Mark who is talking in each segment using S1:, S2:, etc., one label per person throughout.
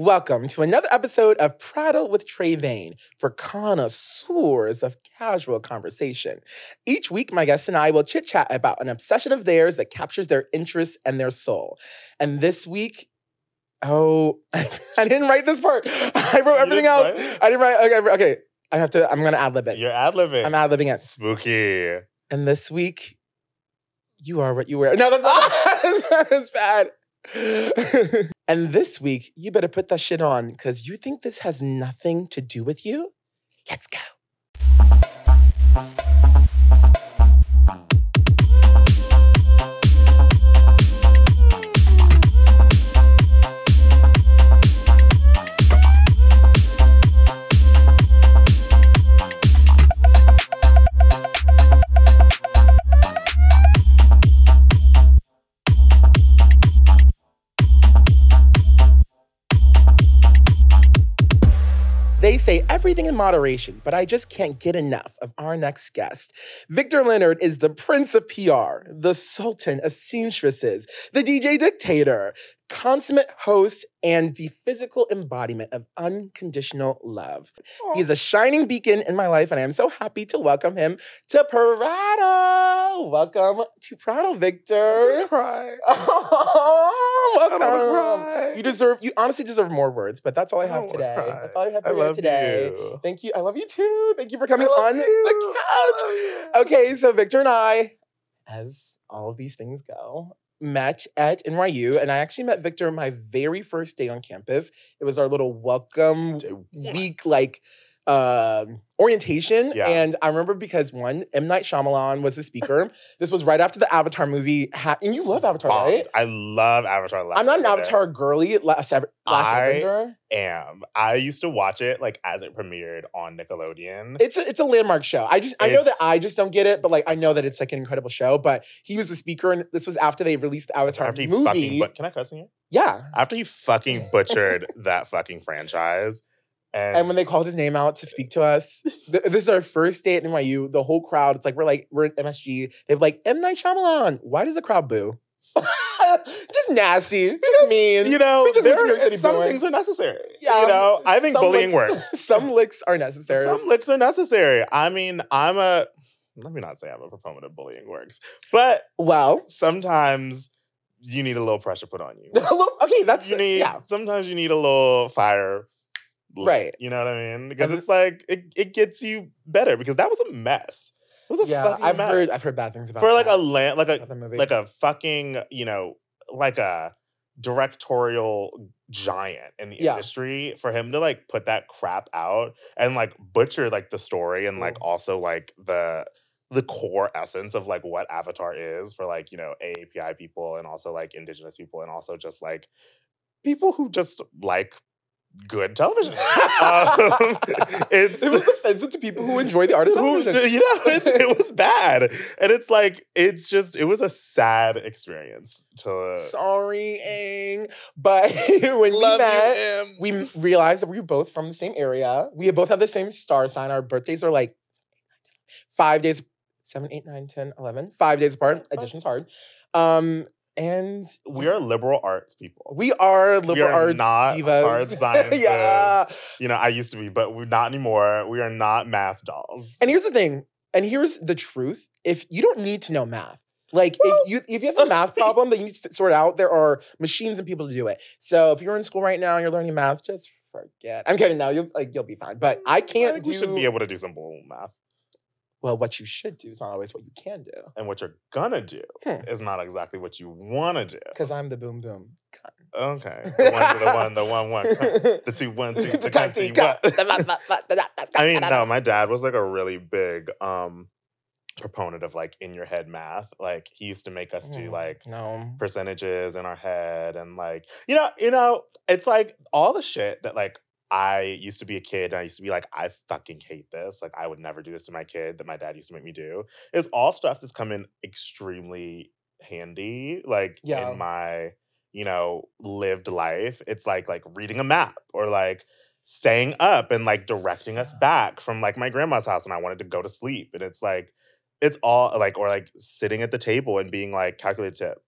S1: Welcome to another episode of Prattle with Trey Vane for connoisseurs of casual conversation. Each week, my guests and I will chit chat about an obsession of theirs that captures their interest and their soul. And this week, oh, I didn't write this part. I wrote everything else.
S2: write?
S1: I didn't write. Okay, okay. I have to. I'm gonna ad lib it.
S2: You're ad libbing.
S1: I'm ad libbing it.
S2: Spooky.
S1: And this week, you are what you wear. No, that's not. that's bad. And this week, you better put that shit on because you think this has nothing to do with you. Let's go. They say everything in moderation, but I just can't get enough of our next guest. Victor Leonard is the prince of PR, the sultan of seamstresses, the DJ dictator, consummate host, and the physical embodiment of unconditional love. He's a shining beacon in my life, and I am so happy to welcome him to Prattle. Welcome to Prattle, Victor.
S2: Cry.
S1: Oh,
S2: I
S1: welcome.
S2: cry.
S1: You deserve. You honestly deserve more words, but that's all I
S2: I
S1: have
S2: don't
S1: today.
S2: cry.
S1: That's all I have
S2: I
S1: you
S2: love
S1: today.
S2: you.
S1: Thank you. I love you too. Thank you for coming on
S2: you.
S1: the couch.
S2: I.
S1: Okay, so Victor and I, as all of these things go, met at NYU, and I actually met Victor my very first day on campus. It was our little welcome
S2: Dude,
S1: week, like um orientation.
S2: Yeah.
S1: And I remember because one, M. Night Shyamalan was the speaker. this was right after the Avatar movie. Ha- and you love Avatar,
S2: bombed.
S1: right?
S2: I love Avatar. Last
S1: I'm not an
S2: Airbender.
S1: Avatar girly. Last, last
S2: I-
S1: Airbender.
S2: Am I used to watch it like as it premiered on Nickelodeon.
S1: It's a, it's a landmark show. I just I know that I just don't get it, but like I know that it's like an incredible show. But he was the speaker, and this was after they released the Avatar
S2: after he
S1: movie.
S2: fucking but can I cuss in here?
S1: yeah,
S2: After he fucking butchered that fucking franchise. And,
S1: and when they called his name out to speak to us, th- this is our first day at NYU. The whole crowd, it's like we're like we're at MSG. They're like M Night Shyamalan. Why does the crowd boo? just nasty, just mean.
S2: you know,
S1: we just
S2: there-
S1: New York City
S2: some
S1: booing.
S2: things are necessary.
S1: Yeah,
S2: you know, I think bullying
S1: licks-
S2: works.
S1: Some licks are necessary.
S2: Some licks are necessary. I mean, I'm a let me not say I'm a proponent of bullying works, but
S1: well,
S2: sometimes you need a little pressure put on you.
S1: okay, that's
S2: you need
S1: yeah.
S2: sometimes you need a little fire.
S1: Right.
S2: You know what I mean? Because
S1: And-
S2: it's like it, it gets you better because that was a mess. It was a
S1: Yeah,
S2: fucking
S1: I've
S2: mess.
S1: heard I've heard bad things about
S2: for like
S1: that,
S2: a land like a
S1: about the movie.
S2: like a fucking, you know, like a directorial giant in the
S1: Yeah.
S2: industry for him to like put that crap out and like butcher like the story and like
S1: Ooh.
S2: also like the the core essence of like what avatar is for like you know AAPI people and also like indigenous people and also just like people who just like good television um, it's
S1: it was offensive to people who enjoy the art of
S2: who-
S1: television.
S2: you know, it's, it was bad, and it's like it's just it was a sad experience to
S1: Sorry, Aang. But when we met, we realized that we were both from the same area. We both have the same star sign. Our birthdays are like five days, seven, eight, nine, 10, 11. Five days apart. Addition's hard. Um, and
S2: we are liberal arts people.
S1: we are liberal
S2: we are
S1: arts
S2: not
S1: divas.
S2: hard sciences.
S1: yeah.
S2: You know, I used to be, but we're not anymore. We are not math dolls.
S1: And here's the thing, and here's the truth. If you don't need to know math, like
S2: Well,
S1: if you if you have a math problem that you need to sort out, there are machines and people to do it. So if you're in school right now and you're learning math, just forget. I'm kidding. Now you'll like you'll be fine. But I can't
S2: think
S1: do.
S2: we should be able to do simple math.
S1: Well, what you should do is not always what you can do.
S2: And what you're gonna do is not exactly what you wanna do.
S1: Because I'm the boom boom.
S2: Okay. The one the one, the one, one. cunt. The two, one, two,
S1: The
S2: cunt, two, what? I mean, no, my dad was like a really big um proponent of like in your head math. Like he used to make us do
S1: Mm,
S2: like
S1: no.
S2: percentages in our head and like you know, you know, it's like all the shit that like I used to be a kid and I used to be like, I fucking hate this. Like I would never do this to my kid that my dad used to make me do. Is all stuff that's come in extremely handy, like
S1: Yeah.
S2: in my, you know, lived life. It's like like reading a map or like staying up and like directing us back from like my grandma's house when I wanted to go to sleep. And it's like, it's all like, or like sitting at the table and being like, calculated tip.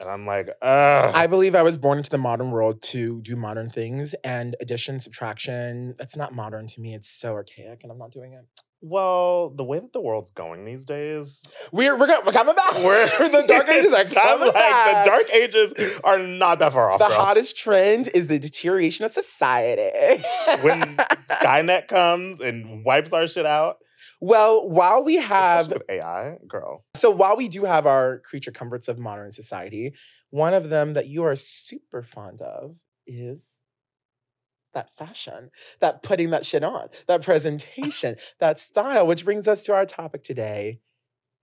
S2: And I'm like, ugh.
S1: I believe I was born into the modern world to do modern things and addition, subtraction. That's not modern to me. It's so archaic and I'm not doing it.
S2: well, the way that the world's going these days,
S1: We're we're, go- we're coming back.
S2: we're
S1: the dark ages are coming
S2: like,
S1: back.
S2: The dark ages are not that far off.
S1: the
S2: girl.
S1: hottest trend is the deterioration of society.
S2: when Skynet comes and wipes our shit out,
S1: well, while we have
S2: AI, girl.
S1: So while we do have our creature comforts of modern society, one of them that you are super fond of is that fashion, that putting that shit on, that presentation, that style, which brings us to our topic today.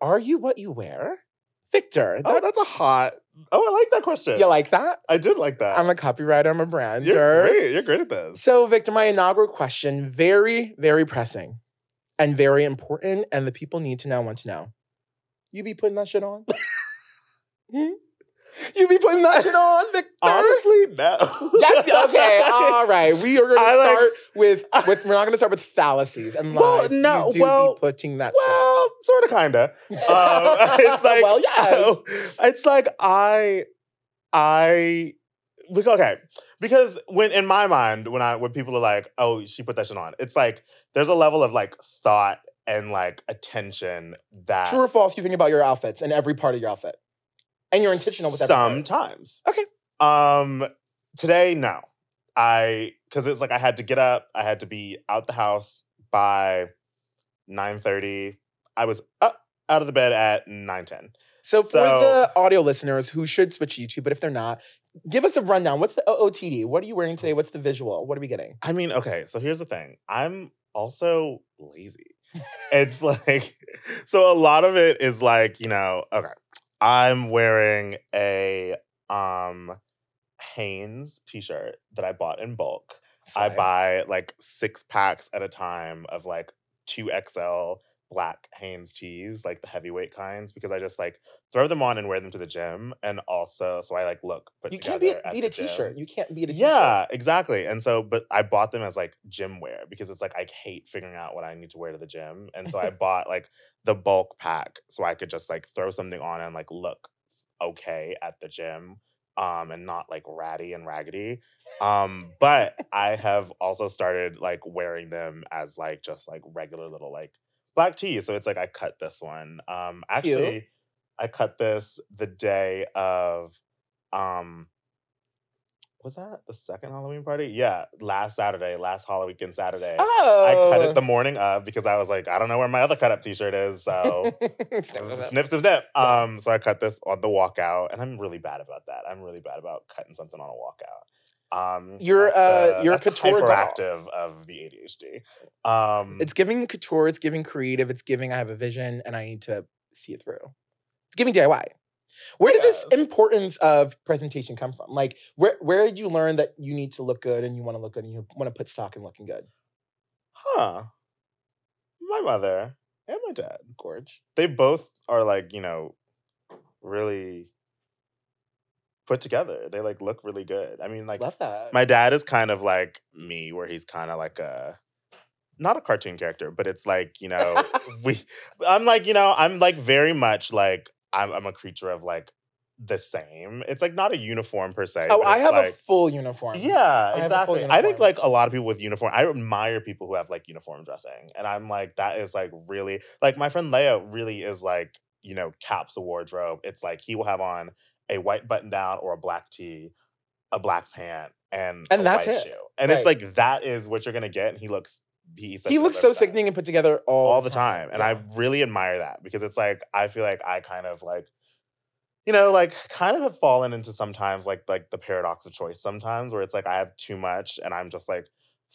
S1: Are you what you wear? Victor,
S2: Oh, that's a hot. Oh, I like that question.
S1: you like that?
S2: I did like that.
S1: I'm a copywriter, I'm a brander.
S2: You're great. You're great at this.
S1: So, Victor, my inaugural question, very, very pressing and very important, and the people need to know, want to know. You be putting that shit on? Hmm? You be putting that shit on, Victor?
S2: Honestly, no.
S1: Yes. Okay. All right. We are going to
S2: I like-
S1: start with with. We're not going to start with fallacies and
S2: Well,
S1: lies.
S2: no, well-
S1: be putting that.
S2: Well, sort of, kinda. Um, it's like
S1: well, yeah.
S2: it's like I, I, okay, because when in my mind, when I when people are like, "Oh, she put that shit on," it's like there's a level of like thought and like attention that
S1: True or false? You think about your outfits and every part of your outfit, and you're intentional with that.
S2: sometimes.
S1: Okay.
S2: Um, today, no, I because it's like I had to get up, I had to be out the house by nine thirty. I was up out of the bed at nine ten.
S1: So for the audio listeners who should switch YouTube, but if they're not, give us a rundown. What's the OOTD? What are you wearing today? What's the visual? What are we getting?
S2: I mean, okay, so here's the thing. I'm also lazy. it's like, so a lot of it is like, you know, okay, I'm wearing a um Hanes t-shirt that I bought in bulk. I buy like six packs at a time of like 2XL black Hanes tees, like the heavyweight kinds, because I just like throw them on and wear them to the gym. And also, so I like look put
S1: You can't beat,
S2: at
S1: beat a t-shirt. You can't beat a t-shirt.
S2: Yeah, exactly. And so, but I bought them as like gym wear because it's like I hate figuring out what I need to wear to the gym. And so I bought like the bulk pack so I could just like throw something on and like look okay at the gym um and not like ratty and raggedy. Um but I have also started like wearing them as like just like regular little like black tees. So it's like I cut this one. Um
S1: Cute.
S2: actually I cut this the day of um was that the second Halloween party? Yeah, last Saturday, last Halloween Saturday.
S1: Oh.
S2: I cut it the morning of because I was like, I don't know where my other cut up t-shirt is. So
S1: Snip, snip, snip.
S2: Um, so I cut this on the walkout, and I'm really bad about that. I'm really bad about cutting something on a walkout. Um,
S1: You're, uh,
S2: the-
S1: you're a couture
S2: hyperactive of the ADHD. Um,
S1: It's giving couture, it's giving creative, it's giving I have a vision and I need to see it through. It's giving DIY. Where did this importance of presentation come from? Like, where where did you learn that you need to look good and you want to look good and you want to put stock in looking good?
S2: huh? My mother and my dad.
S1: Gorge.
S2: they both are like you know really put together they like look really good i mean like
S1: Love that.
S2: my dad is kind of like me where he's kind of like a not a cartoon character but it's like you know we i'm like you know i'm like very much like i'm, I'm a creature of like the same it's like not a uniform per se
S1: oh, I have
S2: like,
S1: a full uniform.
S2: yeah,
S1: I have a full
S2: exactly. I think like a lot of people with uniform. I admire people who have like uniform dressing, and I'm like that is like really like my friend Leia really is like you know caps a wardrobe. It's like he will have on a white button down or a black tee, a black pant, and
S1: And
S2: a
S1: that's
S2: white
S1: it.
S2: shoe. And it's like that is what you're gonna get. And he looks he
S1: He looks so sickening and put together all,
S2: all the time. And I really admire that because it's like I feel like I kind of like you know like kind of have fallen into sometimes like like the paradox of choice sometimes where it's like I have too much and I'm just like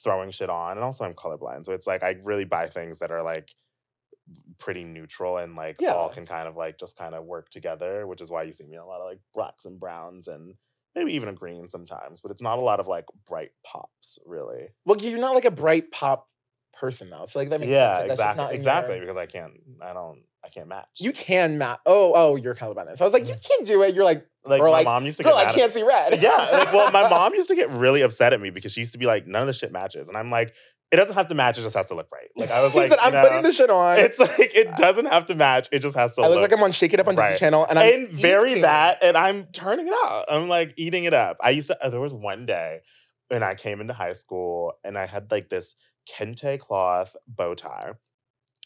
S2: throwing shit on and also I'm colorblind so it's like I really buy things that are like pretty neutral and like all can kind of like just kind of work together which is why you see me in a lot of like blacks and browns and maybe even a green sometimes but it's not a lot of like bright pops really
S1: Well, you're not like a bright pop person though. So like that makes
S2: yeah
S1: sense. Like,
S2: exactly
S1: not
S2: exactly
S1: your-
S2: because I can't I don't I can't match
S1: You can match. Oh, oh, you're colorblind. So I was like, you can do it. You're like,
S2: like my
S1: like,
S2: mom used to
S1: girl,
S2: get
S1: I
S2: mad at-
S1: can't see red.
S2: yeah like well my mom used to get really upset at me because she used to be like none of the shit matches and i'm like it doesn't have to match. It just has to look right. Like I was like,
S1: said, I'm
S2: know,
S1: putting this shit on.
S2: It's like it doesn't have to match. It just has to
S1: I look
S2: look
S1: like I'm on Shake It Up on
S2: Right.
S1: Disney Channel, and I'm
S2: and very that, and I'm turning it out. I'm like eating it up. I used to. There was one day, and I came into high school, and I had like this kente cloth bow tie,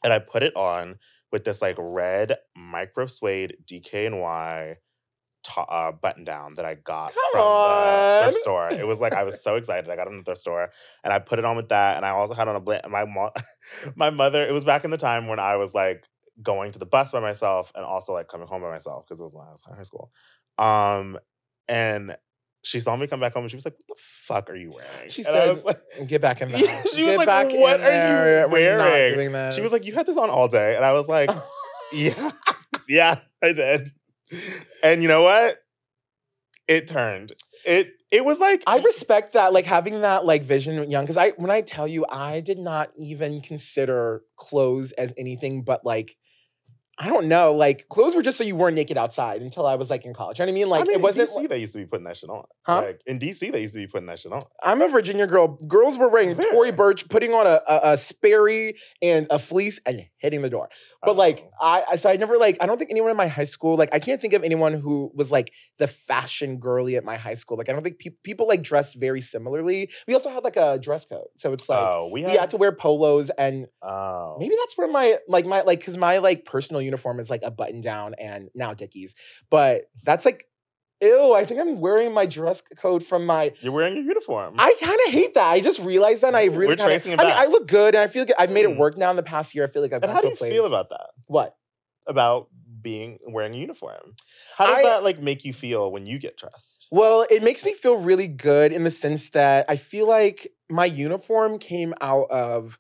S2: and I put it on with this like red micro suede DKNY to- uh, button down that I got
S1: Come
S2: from the thrift store. It was like I was so excited. I got it in the thrift store, and I put it on with that, and I also had on a blanket. My mom, my mother. It was back in the time when I was like going to the bus by myself and also like coming home by myself because it was when I was in high school. Um, and she saw me come back home and she was like, "What the fuck are you wearing?"
S1: She
S2: and I
S1: said,
S2: was like,
S1: "Get back in the
S2: Yeah,
S1: house.
S2: she was like,
S1: back in
S2: "What are you
S1: there.
S2: Wearing?"
S1: doing this."
S2: she was like, "You had this on all day," and I was like, "Yeah, yeah, I did." And you know what? It turned. It it was like
S1: I respect that, like having that like vision young. Because I, when I tell you, I did not even consider clothes as anything but like, I don't know, like clothes were just so you weren't naked outside until I was like in college. You know what I mean? Like
S2: I mean,
S1: it wasn't.
S2: in DC. They used to be putting that shit on.
S1: Huh?
S2: Like in DC, they used to be putting that shit on.
S1: I'm a Virginia girl. Girls were wearing
S2: Fair.
S1: Tory Burch, putting on a, a, a Sperry and a fleece and hitting the door. But oh, like
S2: Oh.
S1: I, I, so I never like I don't think anyone in my high school like I can't think of anyone who was like the fashion girly at my high school. Like I don't think peop people like dressed very similarly. We also had like a dress code, so it's like
S2: oh, we
S1: we
S2: had,
S1: had to wear polos and
S2: Oh,
S1: maybe that's where my like my like because my like personal uniform is like a button down and now Dickies, but that's like. Ew, I think I'm wearing my dress code from my
S2: you're wearing your uniform.
S1: I kind of hate that. I just realized that. and I really
S2: we're
S1: kinda,
S2: tracing it
S1: I mean,
S2: back.
S1: I look good, and I feel like I've made it
S2: Mm.
S1: work now in the past year. I feel like I've
S2: and
S1: gone
S2: how
S1: to
S2: do
S1: a
S2: you
S1: place.
S2: feel about that?
S1: what?
S2: About being wearing a uniform? How does
S1: I-
S2: that like make you feel when you get dressed?
S1: Well, it makes me feel really good in the sense that I feel like my uniform came out of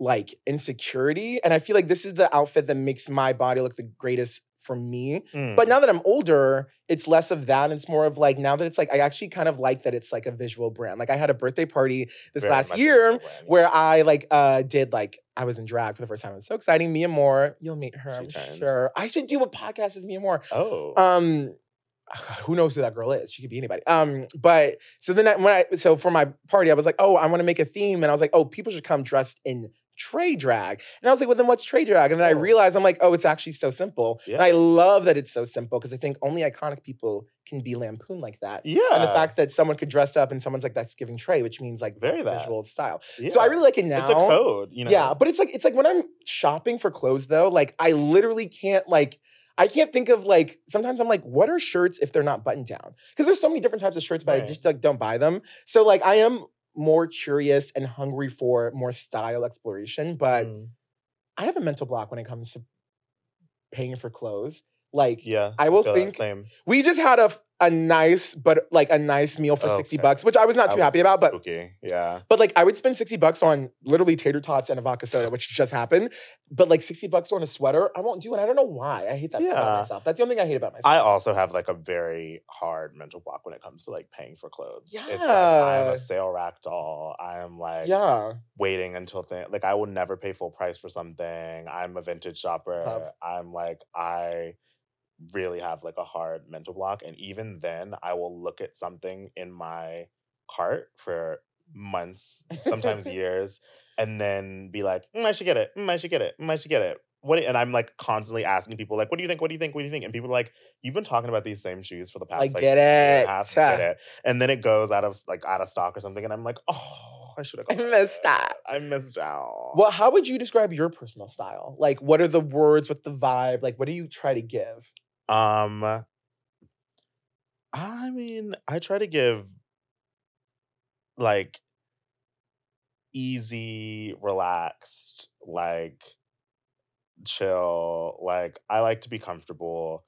S1: like insecurity, and I feel like this is the outfit that makes my body look the greatest for me.
S2: Mm.
S1: But now that I'm older, it's less of that. And it's more of like now that it's like I actually kind of like that it's like a visual brand. Like I had a birthday party this
S2: Very
S1: last year
S2: brand, yeah.
S1: where I like uh did like I was in drag for the first time. It was so exciting. Mia Moore, you'll meet her,
S2: She
S1: I'm
S2: turned.
S1: sure. I should do a podcast as Mia Moore.
S2: oh,
S1: Um who knows who that girl is? She could be anybody. Um, but so then I, when I so for my party, I was like, oh, I want to make a theme, and I was like, oh, people should come dressed in Trey drag, and I was like, well, then what's Trey drag? And then I
S2: Oh.
S1: realized I'm like, oh, it's actually so simple,
S2: Yeah.
S1: and I love that it's so simple because I think only iconic people can be lampooned like that.
S2: yeah,
S1: And the fact that someone could dress up and someone's like that's giving Trey, which means like
S2: Very that.
S1: visual style.
S2: yeah.
S1: So I really like it now.
S2: It's a code, you know.
S1: Yeah, but it's like it's like when I'm shopping for clothes though, like I literally can't like I can't think of like sometimes I'm like, what are shirts if they're not buttoned down? Because there's so many different types of shirts, but I just like don't buy them. So like I am more curious and hungry for more style exploration, but
S2: Mm.
S1: I have a mental block when it comes to paying for clothes. Like
S2: yeah.
S1: I will think-
S2: same.
S1: we just had a a nice but like a nice meal for 60 bucks, which I was not too happy about, but
S2: spooky. yeah,
S1: but like I would spend 60 bucks on literally tater tots and a vodka soda, which just happened. But like 60 bucks on a sweater, I won't do it. I don't know why. I hate that
S2: Yeah.
S1: about myself. That's the only thing I hate about myself.
S2: I also have like a very hard mental block when it comes to like paying for clothes. It's like I'm a sale rack doll. I am like
S1: yeah.
S2: waiting until thing like I will never pay full price for something. I'm a vintage shopper.
S1: Love.
S2: I'm like I really have like a hard mental block and even then I will look at something in my cart for months, sometimes years and then be like, "Mm, I should get it. Mm, I should get it. Mm, I should get it. What and I'm like constantly asking people like, "What do you think? What do you think? What do you think?" And people are like, "You've been talking about these same shoes for the past
S1: Like,
S2: like
S1: get it.
S2: half, get it." And then it goes out of like out of stock or something, and I'm like, "Oh, I should have."
S1: I missed out.
S2: I missed out.
S1: Well, how would you describe your personal style? Like, what are the words with the vibe? Like, what do you try to give?
S2: Um, I mean, I try to give like easy, relaxed, like chill. Like I like to be comfortable.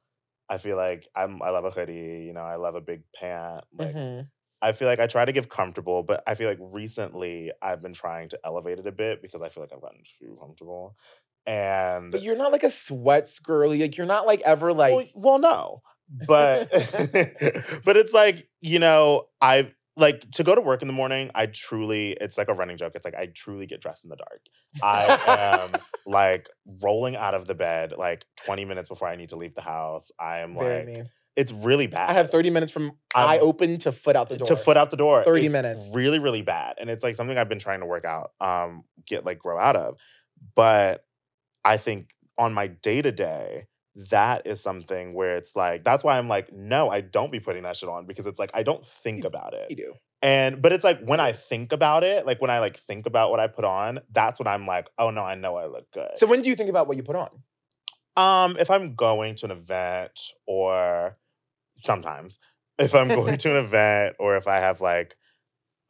S2: I feel like I'm. I love a hoodie. You know, I love a big pant. Like
S1: Mhm.
S2: I feel like I try to give comfortable, but I feel like recently I've been trying to elevate it a bit because I feel like I've gotten too comfortable. And
S1: But you're not like a sweats girly. Like, you're not like ever like.
S2: well, well, no, but but it's like you know I like to go to work in the morning. I truly, it's like a running joke. It's like I truly get dressed in the dark. I am like rolling out of the bed like 20 minutes before I need to leave the house. I am
S1: very
S2: like
S1: mean.
S2: It's really bad.
S1: I have 30 minutes from eye open to foot out the door.
S2: to foot out the door.
S1: 30
S2: It's
S1: minutes.
S2: Really, really bad. And it's like something I've been trying to work out, um, get like grow out of. But I think on my day to day, that is something where it's like, that's why I'm like, no, I don't be putting that shit on because it's like, I don't think about it.
S1: You do.
S2: And, but it's like when I think about it, like when I like think about what I put on, that's when I'm like, oh no, I know I look good.
S1: So when do you think about what you put on?
S2: Um, if I'm going to an event or sometimes if I'm going to an event or if I have like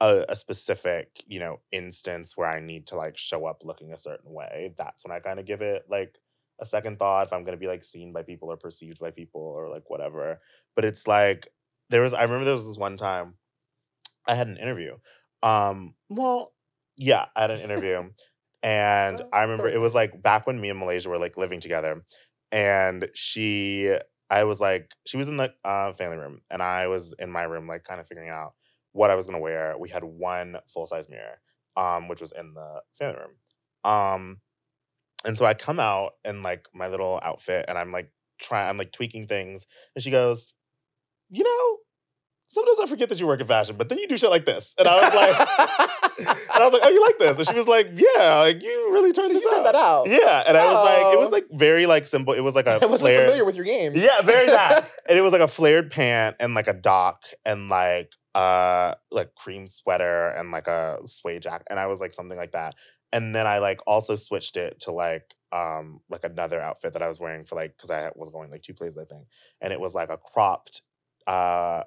S2: a, a specific, you know, instance where I need to like show up looking a certain way, that's when I kind of give it like a second thought if I'm gonna be like seen by people or perceived by people or like whatever. But it's like there was I remember there was this one time I had an interview. Um, well, yeah, I had an interview. And
S1: Oh,
S2: I remember it was like back when me and Malaysia were like living together. And she, I was like, she was in the uh, family room, and I was in my room, like kind of figuring out what I was gonna wear. We had one full size mirror, um, which was in the family room. Um, and so I come out in like my little outfit, and I'm like trying, I'm like tweaking things, and she goes, "You know, sometimes I forget that you work in fashion, but then you do shit like this," and I was like. And I was like, "Oh, you like this?" And she was like, "Yeah, like you really
S1: So
S2: turned
S1: you
S2: this
S1: turned
S2: out."
S1: that out.
S2: Yeah, and I was like, it was
S1: Oh.
S2: like very like simple. It was like a
S1: I wasn't
S2: flared,
S1: familiar with your game.
S2: yeah, very that. and it was like a flared pant and like a dock and like uh like cream sweater and like a suede jacket, and I was like something like that. And then I like also switched it to like um like another outfit that I was wearing for like because I was going like two places I think, and it was like a cropped uh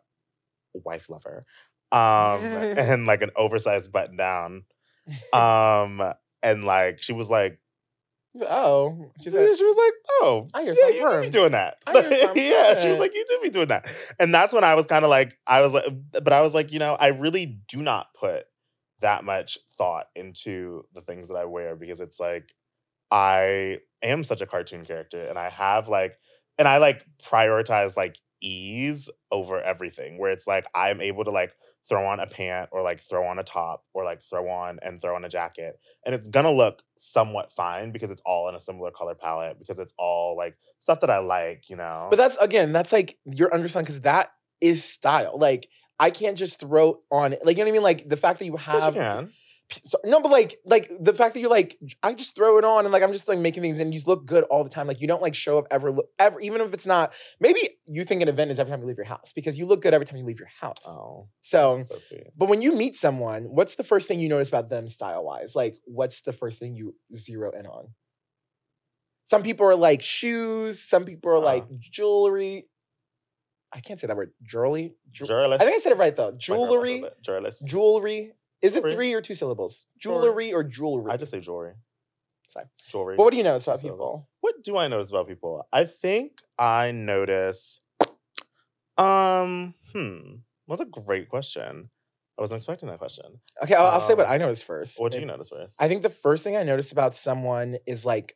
S2: wife lover um and like an oversized button down um and like she was like
S1: Oh, she said,
S2: she was like oh
S1: I hear
S2: yeah you do be doing that.
S1: I hear something
S2: yeah she was like you do be doing that. And that's when i was kind of like i was like but i was like you know i really do not put that much thought into the things that i wear because it's like i am such a cartoon character and i have like and i like prioritize like ease over everything where it's like i'm able to like throw on a pant or like throw on a top or like throw on and throw on a jacket and it's gonna look somewhat fine because it's all in a similar color palette because it's all like stuff that i like you know
S1: But that's again, that's like you're underselling because that is style. Like I can't just throw on like you know what I mean. Like the fact that you have
S2: you can.
S1: p- so, no, but like like the fact that you're like I just throw it on and like I'm just like making things and you look good all the time. Like you don't like show up ever ever even if it's not. Maybe you think an event is every time you leave your house because you look good every time you leave your house.
S2: Oh,
S1: So.
S2: so sweet.
S1: But when you meet someone, what's the first thing you notice about them style wise? Like, what's the first thing you zero in on? Some people are like shoes. Some people are like
S2: Uh.
S1: jewelry. I can't say that word. Jewelry.
S2: Juralist.
S1: I think I said it right though.
S2: Says
S1: Jewelry. Jewelry. Is it
S2: Jewelry.
S1: three or two syllables?
S2: Jewelry.
S1: Or jewelry?
S2: I just say jewelry.
S1: Sorry.
S2: Jewelry.
S1: But what do you notice about
S2: So-
S1: people?
S2: what do I notice about people? I think I notice. Um, hmm. That's a great question. I wasn't expecting that question.
S1: Okay, I'll, I'll say what
S2: Um,
S1: I noticed first.
S2: What do you
S1: Maybe-
S2: notice first?
S1: I think the first thing I noticed about someone is like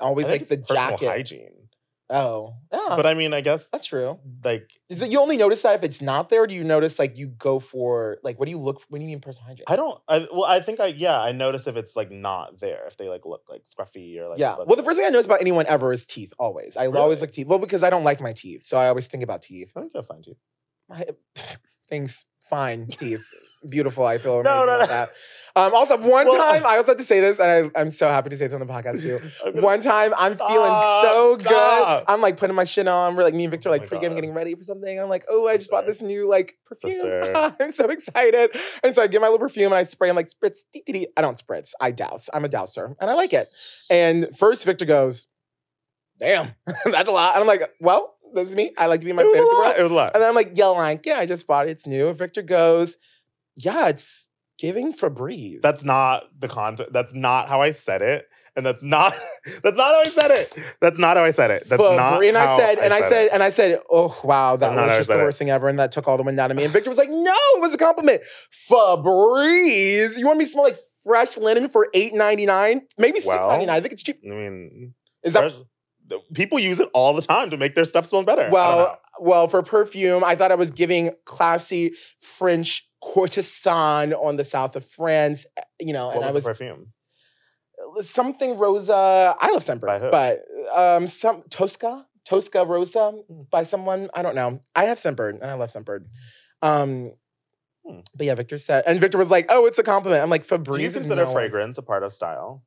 S1: always
S2: I
S1: like the
S2: it's personal
S1: jacket.
S2: hygiene.
S1: Oh, yeah,
S2: But I mean, I guess
S1: that's true.
S2: like
S1: Is it you only notice that if it's not there? Or do you notice like you go for like what do you look for? Do you mean personal hygiene?
S2: I don't. I well, I think I yeah. I notice if it's like not there, if they like look like scruffy or like
S1: yeah. Well, the first thing I notice about anyone ever is teeth. Always. I always look teeth. Well, because I don't like my teeth, so I always think about teeth.
S2: I think you'll find you.
S1: I, things fine teeth, beautiful. I feel
S2: No,
S1: amazing
S2: no,
S1: about
S2: no.
S1: that. Um, also, one
S2: Well-
S1: time I also have to say this, and I, I'm so happy to say this on the podcast too. One time I'm feeling
S2: Stop,
S1: so good. I'm like putting my shit on. We're like me and Victor
S2: Oh
S1: like pregame getting ready for something. I'm like, oh, I just bought this new like perfume. I'm so excited. And so I get my little perfume and I spray. I'm like, spritz. dee, dee, dee. I don't spritz. I douse. I'm a douser, and I like it. And first Victor goes, damn, that's a lot. And I'm like, well, this is me. I like to be my
S2: it
S1: fantasy world.
S2: It was a lot.
S1: And then I'm like, yeah, like, yeah, I just bought it. It's new. And Victor goes, yeah, it's giving Febreze.
S2: That's not the content. That's not how I said it, and that's not. That's not how I said it. That's not how I said it. That's
S1: Febreze.
S2: not.
S1: And I said, and I said,
S2: it.
S1: and I said, oh wow, that
S2: That's
S1: was just the
S2: said it.
S1: worst thing ever, and that took all the wind out of me. And Victor was like, no, it was a compliment. Febreze. You want me to smell like fresh linen for eight ninety nine? Maybe six ninety nine. I think it's cheap.
S2: I mean,
S1: Is that
S2: fresh- the- people use it all the time to make their stuff smell better. I
S1: well? Well, for perfume, I thought I was giving classy French courtesan on the south of France. eh, You know,
S2: what
S1: and I
S2: was
S1: was
S2: the perfume?
S1: something Rosa. I love Semper, but um, some Tosca. Tosca Rosa
S2: Mm.
S1: by someone. I don't know. I have Scentbird and I love Scentbird. Um,
S2: Hmm.
S1: but yeah, Victor said, and Victor was like, "Oh, it's a compliment." I'm like,
S2: Do
S1: Febreze.
S2: you consider
S1: no-
S2: fragrance a part of style?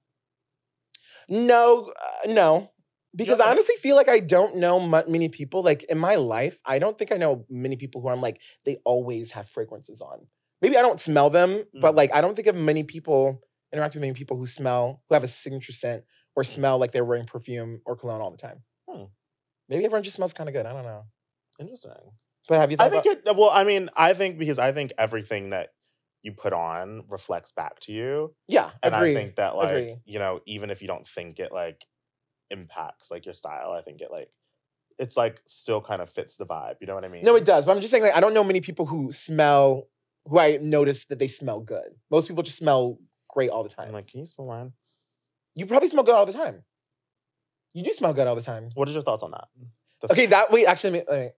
S1: No, uh, no. Because I honestly feel like I don't know many people. Like in my life, I don't think I know many people who I'm like, they always have fragrances on. Maybe I don't smell them, but
S2: Mm.
S1: like I don't think of many people, interact with many people who smell, who have a signature scent or smell like they're wearing perfume or cologne all the time.
S2: Hmm.
S1: Maybe everyone just smells kind of good. I don't know.
S2: Interesting.
S1: But have you thought
S2: I think
S1: about-
S2: it. Well, I mean, I think because I think everything that you put on reflects back to you,
S1: yeah,
S2: and
S1: agree.
S2: I think that like
S1: agree.
S2: you know, even if you don't think it like impacts like your style, I think it like it's like still kind of fits the vibe. You know what I mean?
S1: No, it does. But I'm just saying, like, I don't know many people who smell, who I notice that they smell good. Most people just smell great all the time.
S2: I'm like, can you smell mine?
S1: You probably smell good all the time. You do smell good all the time.
S2: What is your thoughts on that? The-
S1: Okay, that wait, actually, let me- let me-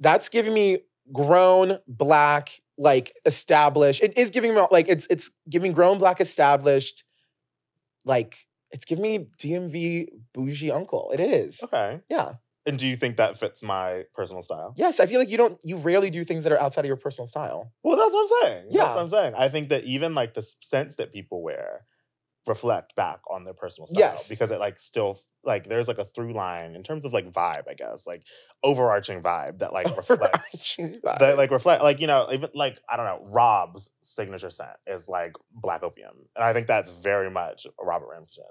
S1: that's giving me grown black, like established. It is giving me like it's it's giving grown black established, like it's giving me DMV bougie uncle. It is,
S2: Okay.
S1: yeah,
S2: And do you think that fits my personal style?
S1: yes. I feel like you don't, you rarely do things that are outside of your personal style.
S2: Well, that's what I'm saying.
S1: Yeah, That's
S2: what I'm saying. I think that even like the scents that people wear reflect back on their personal style
S1: Yes.
S2: because it like still like there's like a through line in terms of like vibe, I guess, like overarching vibe that like reflects that like reflect like you know even like I don't know Rob's signature scent is like black opium, and I think that's very much Robert Ramsden.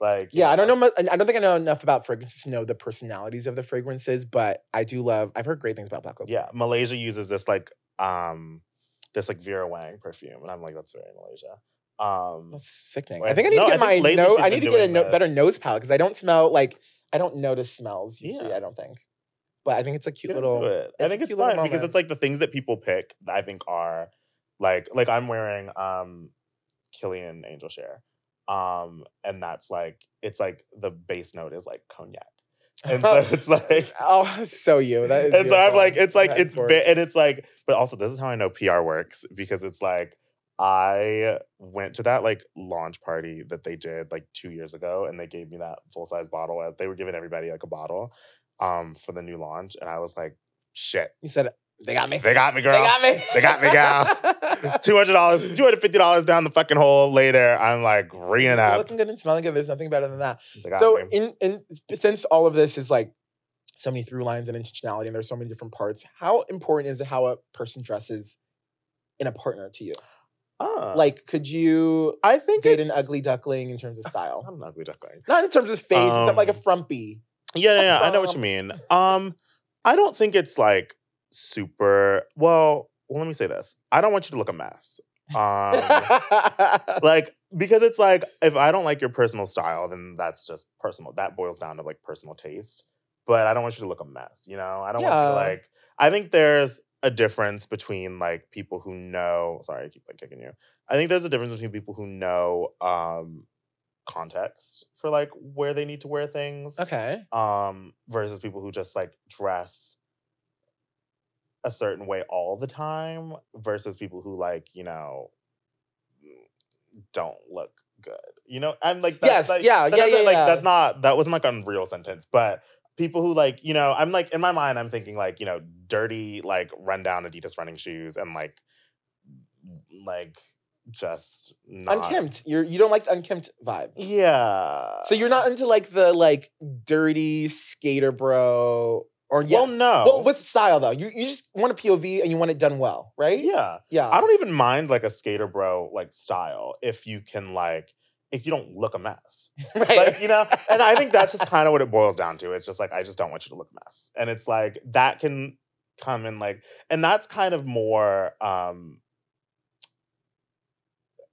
S2: Like
S1: Yeah, I don't know. mu- I don't think I know enough about fragrances to know the personalities of the fragrances, but I do love. I've heard great things about Black Opium.
S2: Yeah, Malaysia uses this like um this like Vera Wang perfume, and I'm like that's very Malaysia. Um,
S1: That's sickening. I think I need
S2: no,
S1: to get my nose. I need to get a no, better nose palette because I don't smell like I don't notice smells usually.
S2: Yeah.
S1: I don't think, but I think it's a cute
S2: get
S1: little.
S2: it. I think it's fun because
S1: moment.
S2: it's like the things that people pick. I think are like like I'm wearing um Kilian Angel Share, um, and that's like it's like the base note is like cognac, and so it's like
S1: oh, so you. That is
S2: and so I'm like, it's like,
S1: That's
S2: it's, ba- and it's like, but also this is how I know PR works because it's like, I went to that like launch party that they did like two years ago and they gave me that full size bottle. uh, They were giving everybody like a bottle um for the new launch. And I was like, shit,
S1: You said they got me.
S2: they got me, girl.
S1: They got me.
S2: They got me, gal. Two hundred dollars, two hundred fifty dollars down the fucking hole. Later, I'm like
S1: You're
S2: up.
S1: looking good and smelling good. There's nothing better than that. So
S2: me.
S1: in in since all of this is like so many through lines and intentionality and there's so many different parts how important is it how a person dresses in a partner to you
S2: Ah,
S1: like could you
S2: I think
S1: date
S2: it's,
S1: an ugly duckling in terms of style
S2: I'm an ugly duckling.
S1: not in terms of face it's not like a
S2: Um,
S1: frumpy
S2: Yeah, yeah, yeah, I know what you
S1: Um,
S2: mean. Um, I don't think it's like super. Well, well, let me say this. I don't want you to look a mess. Um, like because it's like if I don't like your personal style, then that's just personal. That boils down to like personal taste. But I don't want you to look a mess. You know, I don't want you
S1: Yeah.
S2: to like. I think there's a difference between like people who know. Sorry, I keep like kicking you. I think there's a difference between people who know um context for like where they need to wear things
S1: okay
S2: um versus people who just like dress a certain way all the time versus people who like you know don't look good you know i'm like that's
S1: Yes,
S2: like,
S1: yeah,
S2: that
S1: yeah, yeah,
S2: like
S1: yeah.
S2: that's not that wasn't like a real sentence but people who like you know i'm like in my mind i'm thinking like you know dirty like rundown adidas running shoes and like like just not
S1: unkempt. You're you don't like the unkempt vibe.
S2: Yeah.
S1: So you're not into like the like dirty skater bro or yes.
S2: well no.
S1: Well, with style though. You, you just want a pov and you want it done well right?
S2: Yeah.
S1: Yeah.
S2: I don't even mind like a skater bro like style if you can like if you don't look a mess.
S1: right
S2: Like, you know, and I think that's just kind of what it boils down to. It's just like I just don't want you to look a mess. And it's like that can come in like and that's kind of more um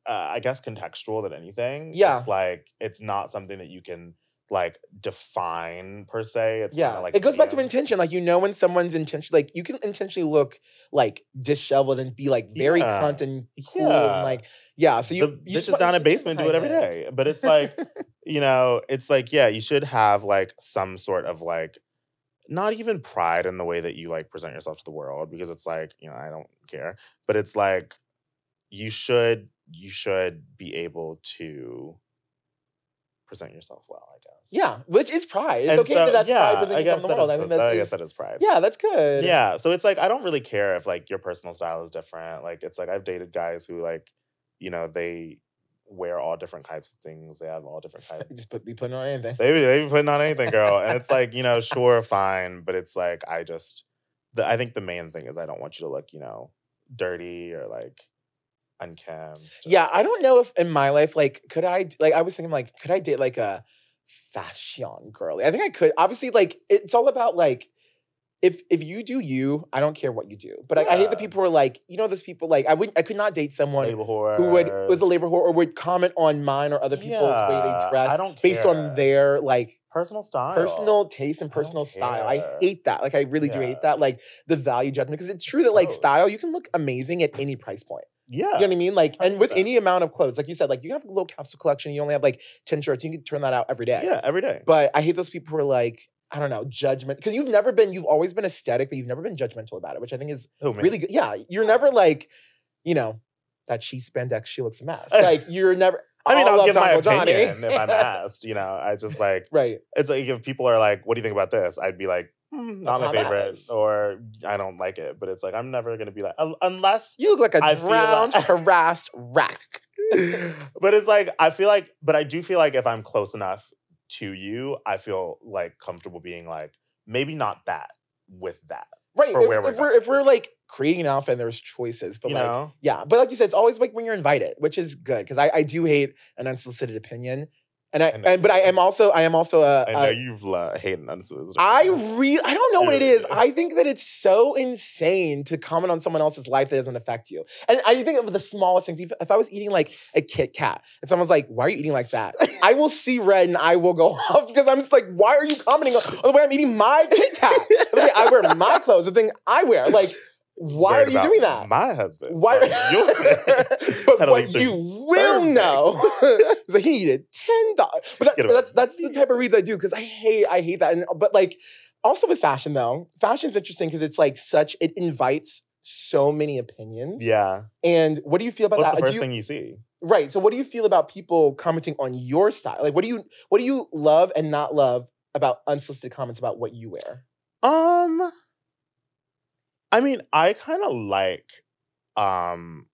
S2: uh, I guess contextual than anything.
S1: Yeah.
S2: It's like it's not something that you can like define per se. It's
S1: Yeah,
S2: like
S1: it goes back to intention. Like you know when someone's intention, like you can intentionally look like disheveled and be like very
S2: Yeah.
S1: cunt and cool
S2: Yeah.
S1: and like yeah. So you,
S2: the
S1: you just
S2: down in basement do it every day. But it's like, you know, it's like, yeah, you should have like some sort of like not even pride in the way that you like present yourself to the world because it's like, you know, I don't care. But it's like you should you should be able to present yourself well, I guess.
S1: Yeah, which is pride. It's
S2: And
S1: okay
S2: so-
S1: that that's pride
S2: yeah,
S1: presenting
S2: I guess
S1: yourself in the world.
S2: is
S1: I
S2: pres-
S1: that
S2: I guess
S1: is,
S2: that is pride.
S1: yeah, that's good.
S2: Yeah. So it's like I don't really care if like your personal style is different. Like it's like I've dated guys who like, you know, they wear all different types of things. They have all different types.
S1: Just put, be putting on anything.
S2: They be, they be putting on anything, girl. And it's like, you know, sure, fine. But it's like I just the I think the main thing is I don't want you to look, you know, dirty or like unkempt.
S1: Yeah, I don't know if in my life, like, could I, like, I was thinking, like, could I date like a fashion girly? I think I could. Obviously, like, it's all about like, if if you do you, I don't care what you do. But I, I hate the people who are like, you know, those people like I would I could not date someone who would was a labor whore or would comment on mine or other people's way they dress
S2: I don't
S1: based on their like
S2: personal style.
S1: personal taste and
S2: I
S1: personal style. I hate that. Like I really do hate that. Like the value judgment because it's true that like style you can look amazing at any price point.
S2: Yeah.
S1: You know what I mean? Like, and with any amount of clothes, like you said, like you have a little capsule collection. You only have like ten shirts. You can turn that out every day.
S2: Yeah, every day.
S1: But I hate those people who are like, I don't know, judgment because you've never been. You've always been aesthetic, but you've never been judgmental about it, which I think is
S2: Who,
S1: really good. Yeah, you're never like, you know, that she spandex. She looks a mess. Like you're never.
S2: I mean, I'll give my
S1: Taco Johnny.
S2: opinion if I'm asked. You know, I just like
S1: right.
S2: it's like if people are like, "What do you think about this?" I'd be like, "Hmm, "Not my favorite," or "I don't like it." But it's like I'm never gonna be like, unless.
S1: You look like a
S2: I
S1: drowned,
S2: like-
S1: harassed rack.
S2: but it's like I feel like, but I do feel like if I'm close enough to you, I feel like comfortable being like maybe not that with that.
S1: Right. If,
S2: we're
S1: if we're if we're like creating an outfit, and there's choices, but
S2: you
S1: like
S2: know,
S1: Yeah, but like you said, it's always like when you're invited, which is good because I, I do hate an unsolicited opinion, and I
S2: I
S1: and but I am also I am also a,
S2: I know
S1: a
S2: you've uh, hated unsolicited.
S1: I really I don't know what it is. I think that it's so insane to comment on someone else's life that doesn't affect you, and I think of the smallest things. If, if I was eating like a Kit Kat and someone's like, "Why are you eating like that?" I will see red and I will go off because I'm just like, "Why are you commenting on, on the way I'm eating my Kit Kat? The way I wear my clothes, the thing I wear, like." Why are you doing that?
S2: My husband.
S1: Why? but what
S2: the
S1: you will know is that he needed ten dollars. But, that- that's that's the type of reads I do because I hate I hate that. And but like also with fashion though, fashion's interesting because it's like such it invites so many opinions.
S2: yeah.
S1: And what do you feel about
S2: What's
S1: that?
S2: the
S1: Like,
S2: first
S1: you-
S2: thing you see?
S1: right. So what do you feel about people commenting on your style? Like what do you what do you love and not love about unsolicited comments about what you wear?
S2: Um, I mean, I kind of like, um,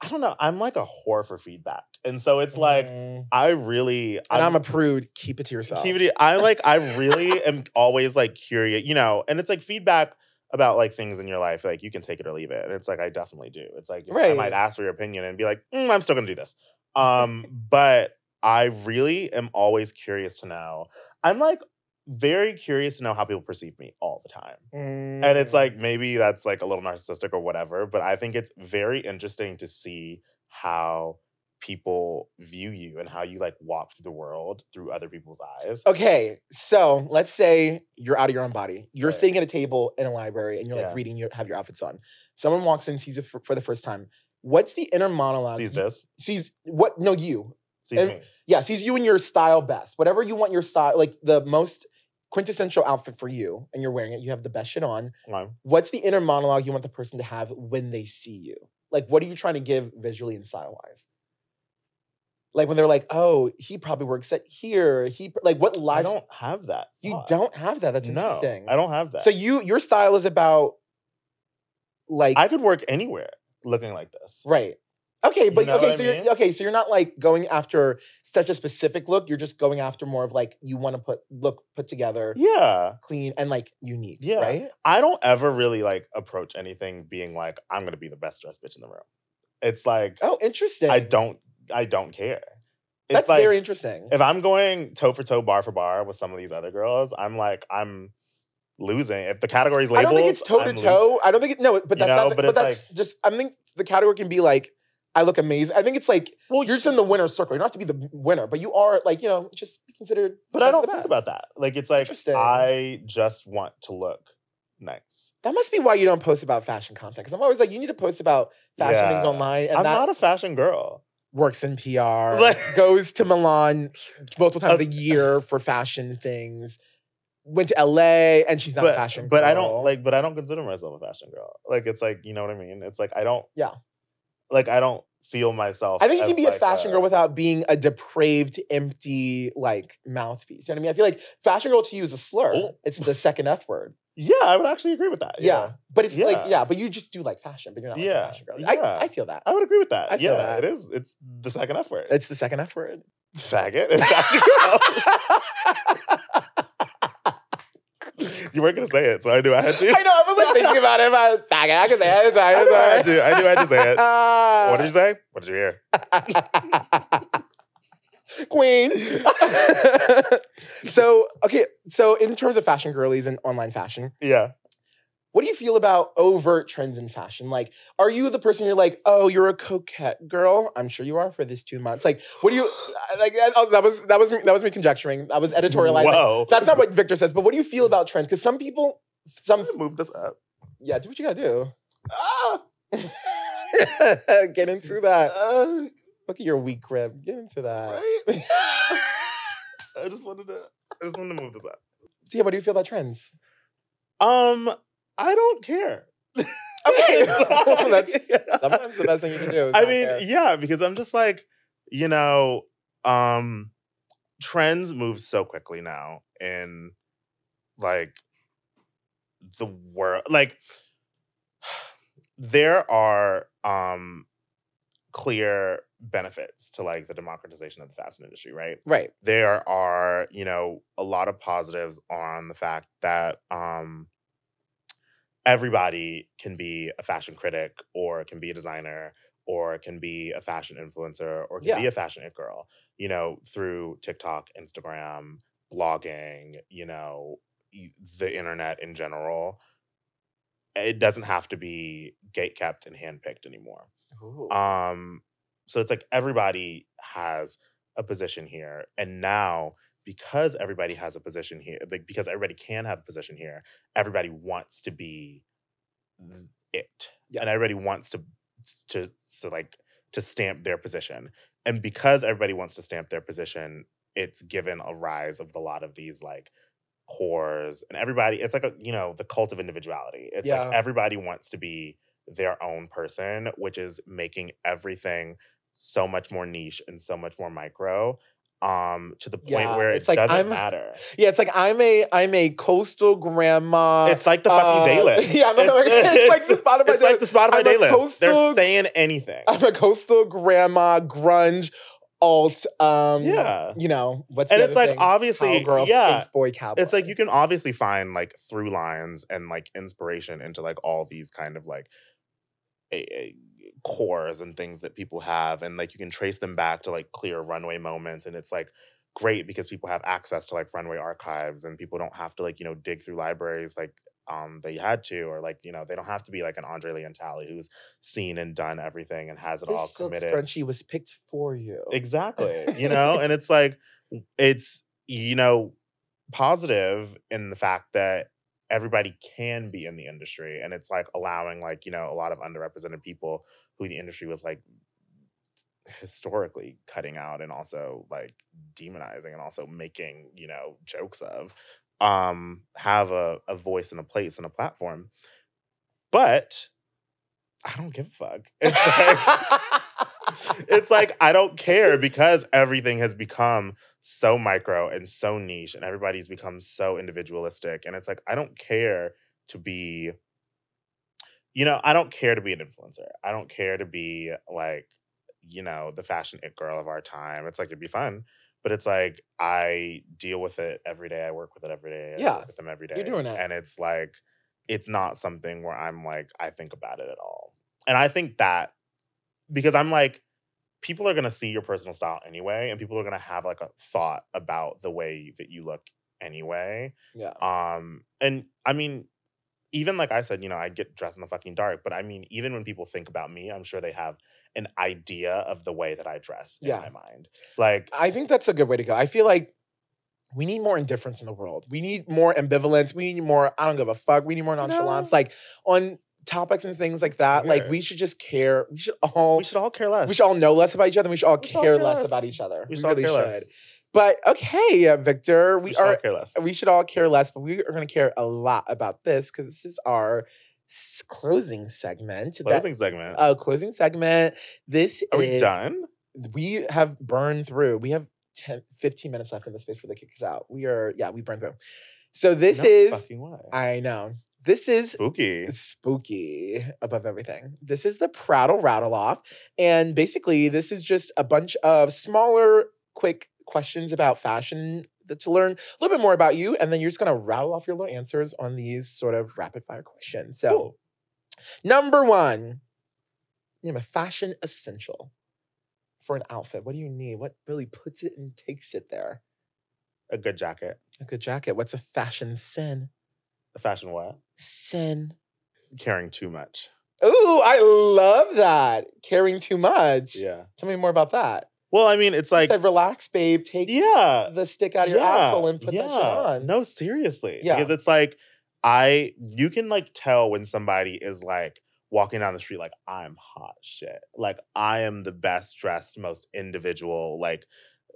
S2: I don't know. I'm like a whore for feedback, and so it's like
S1: Mm.
S2: I really.
S1: and I'm a prude. Keep it to yourself.
S2: keep it- I like. I really am always like curious, you know. And it's like feedback about like things in your life. Like you can take it or leave it, and it's like I definitely do. It's like I might ask for your opinion and be like, "Mm, I'm still gonna do this. Um, but I really am always curious to know. I'm like very curious to know how people perceive me all the time. And it's
S1: Mm.
S2: like maybe that's like a little narcissistic or whatever, but I think it's very interesting to see how people view you and how you like walk through the world through other people's eyes.
S1: Okay, so let's say you're out of your own body. You're
S2: Right.
S1: sitting at a table in a library and you're like reading, you have your outfits on. Someone walks in, sees it for, for the first time. What's the inner monologue?
S2: Sees this,
S1: Sees what? No, you.
S2: sees
S1: And-
S2: me.
S1: Yeah, sees you in your style best. Whatever you want your style, like the most quintessential outfit for you, and you're wearing it. You have the best shit on.
S2: Like,
S1: What's the inner monologue you want the person to have when they see you? Like, what are you trying to give visually and style wise? Like when they're like, "Oh, he probably works at here." He like what
S2: I don't have that.
S1: You
S2: thought.
S1: don't have that. That's
S2: no,
S1: interesting.
S2: I don't have that.
S1: So you your style is about like
S2: I could work anywhere looking like this.
S1: right. Okay, but
S2: know
S1: okay,
S2: what I
S1: so
S2: mean?
S1: you're okay, so you're not like going after such a specific look. You're just going after more of like you want to put look put together,
S2: Yeah.
S1: clean and like unique.
S2: Yeah.
S1: Right.
S2: I don't ever really like approach anything being like, I'm gonna be the best dressed bitch in the room. It's like
S1: Oh, interesting.
S2: I don't I don't care. It's
S1: That's
S2: like,
S1: very interesting.
S2: if I'm going toe for toe, bar for bar with some of these other girls, I'm like, I'm losing. If the category's labeled, I
S1: don't think it's toe to toe. I don't think it. No, but
S2: You
S1: that's
S2: know,
S1: not.
S2: but
S1: But, that's
S2: like-
S1: just. I think the category can be like, I look amazing. I think it's like
S2: Well,
S1: you're just in the winner's circle. You don't have to be the winner, but you are like you know just be considered.
S2: but I don't think about that. Like it's like I just want to look nice.
S1: That must be why you don't post about fashion content. Because I'm always like, you need to post about fashion things online, and
S2: I'm not a fashion girl.
S1: works in PR.
S2: Like-
S1: goes to Milan multiple times a year for fashion things. Went to LA, and she's not a
S2: but
S1: fashion.
S2: but I don't like but I don't consider myself a fashion girl. Like it's like, you know what I mean? It's like I don't
S1: Yeah.
S2: Like I don't feel myself.
S1: I think you can be a
S2: like,
S1: fashion girl without being a depraved, empty, like mouthpiece. You know what I mean? I feel like fashion girl to you is a slur.
S2: Oh.
S1: It's the second F word.
S2: Yeah, I would actually agree with that.
S1: Yeah. But it's like,
S2: Yeah.
S1: yeah, but you just do like fashion, but you're not like
S2: Yeah.
S1: a fashion girl.
S2: Yeah.
S1: I, I feel that.
S2: I would agree with that.
S1: I feel
S2: yeah,
S1: that.
S2: it is. It's the second F word.
S1: It's the second F word.
S2: faggot and fashion girl. you weren't gonna say it, so I knew I had to.
S1: I know. I was like thinking about it. Faggot. I can say it. It's fine.
S2: I
S1: It's
S2: knew I
S1: fine.
S2: had to. I knew I had to say it. Uh. what did you say? What did you hear?
S1: Queen. so, okay. So, in terms of fashion girlies and online fashion,
S2: Yeah.
S1: What do you feel about overt trends in fashion? Like, are you the person you're like, oh, you're a coquette girl? I'm sure you are for this two months. Like, what do you like? oh, That was that was me, that was me conjecturing. That was editorializing.
S2: Whoa.
S1: That's not what Victor says. But what do you feel about trends? Because some people, some
S2: move this up.
S1: yeah, do what you gotta do.
S2: Ah,
S1: Get into that.
S2: uh,
S1: Look at your weak rib. Get into that.
S2: right. I just wanted to. I just wanted to move this up.
S1: So yeah, what do you feel about trends?
S2: Um, I don't care.
S1: Okay, that's sometimes the best thing you can do. Is
S2: I mean,
S1: care.
S2: yeah, because I'm just like, you know, um, trends move so quickly now in like the world. Like, there are um clear benefits to like the democratization of the fashion industry, right?
S1: right.
S2: there are you know a lot of positives on the fact that um everybody can be a fashion critic or can be a designer or can be a fashion influencer or can be a fashion it girl you know through tiktok instagram blogging you know the internet in general it doesn't have to be gate kept and handpicked anymore
S1: Ooh.
S2: um, so it's like everybody has a position here. And now, because everybody has a position here, like because everybody can have a position here, everybody wants to be it.
S1: Yeah.
S2: And everybody wants to to to like to stamp their position. And because everybody wants to stamp their position, it's given a rise of a lot of these like cores and everybody it's like a you know the cult of individuality it's
S1: Yeah.
S2: like everybody wants to be their own person which is making everything so much more niche and so much more micro um to the point
S1: Yeah,
S2: where
S1: it's
S2: it
S1: like,
S2: doesn't
S1: I'm-
S2: matter
S1: yeah, it's like I'm a I'm a coastal grandma.
S2: it's like the fucking
S1: uh,
S2: daylist
S1: yeah, I'm not- it's like the Spotify
S2: it's
S1: day
S2: like the spotify
S1: I'm
S2: daylist
S1: coastal-
S2: they're saying anything
S1: I'm a coastal grandma, grunge, alt. Um,
S2: Yeah.
S1: you know what's
S2: and it's like
S1: thing?
S2: obviously
S1: Cowgirl,
S2: yeah
S1: boy, cowboy.
S2: it's like you can obviously find like through lines and like inspiration into like all these kind of like a, a cores and things that people have and like you can trace them back to like clear runway moments and it's like great because people have access to like runway archives and people don't have to like you know dig through libraries like um they had to or like you know they don't have to be like an Andre Leon Talley who's seen and done everything and has it all
S1: this silk
S2: committed
S1: scrunchie was picked for you.
S2: Exactly. You know, and it's like it's you know positive in the fact that everybody can be in the industry and it's like allowing like, you know, a lot of underrepresented people who the industry was like historically cutting out and also like demonizing and also making, you know, jokes of um have a, a voice and a place and a platform. But I don't give a fuck. It's like I don't care because everything has become so micro and so niche and everybody's become so individualistic and it's like I don't care to be you know, I don't care to be an influencer. I don't care to be like you know, the fashion it girl of our time. It's like it'd be fun, but it's like I deal with it every day. I work with it every day. I
S1: Yeah,
S2: with them every day.
S1: you're doing it.
S2: And it's like it's not something where I'm like I think about it at all. And I think that because I'm like people are going to see your personal style anyway and people are going to have like a thought about the way that you look anyway
S1: yeah.
S2: um and i mean even like i said you know i get dressed in the fucking dark but i mean even when people think about me i'm sure they have an idea of the way that i dress in
S1: Yeah.
S2: my mind like
S1: I think that's a good way to go. I feel like we need more indifference in the world. We need more ambivalence. We need more, I don't give a fuck. We need more nonchalance.
S2: No.
S1: Like on topics and things like that. Like we should just care. We should all
S2: we should all care less
S1: we should all know less about each other. We should all
S2: We should all
S1: care
S2: care
S1: less
S2: less.
S1: about each other.
S2: we should all
S1: really
S2: care
S1: should.
S2: less
S1: But okay, uh, Victor, we,
S2: we
S1: are
S2: care less
S1: we should all care less, but we are going to care a lot about this because this is our s- closing segment. that-
S2: Closing segment.
S1: uh, closing segment. This
S2: Are we done?
S1: we have burned through. We have 10, 15 minutes left in the space for the kick us out. We are, yeah, we burned through. So this
S2: No
S1: is. I know, this is
S2: Spooky.
S1: spooky above everything. This is the Prattle Rattle Off. And basically, this is just a bunch of smaller, quick questions about fashion to learn a little bit more about you. And then you're just going to rattle off your little answers on these sort of rapid fire questions. So,
S2: Cool.
S1: number one, name a fashion essential for an outfit. What do you need? What really puts it and takes it there?
S2: A good jacket.
S1: A good jacket. What's a fashion sin?
S2: Fashion what?
S1: Sin.
S2: Caring too much.
S1: Ooh, I love that. Caring too much.
S2: Yeah.
S1: Tell me more about that.
S2: Well, I mean, it's
S1: Like, said, relax, babe. Take
S2: yeah,
S1: the stick out of your asshole and put that shit on.
S2: No, seriously.
S1: Yeah.
S2: Because it's like I you can like tell when somebody is like walking down the street like I'm hot shit. Like I am the best dressed, most individual, like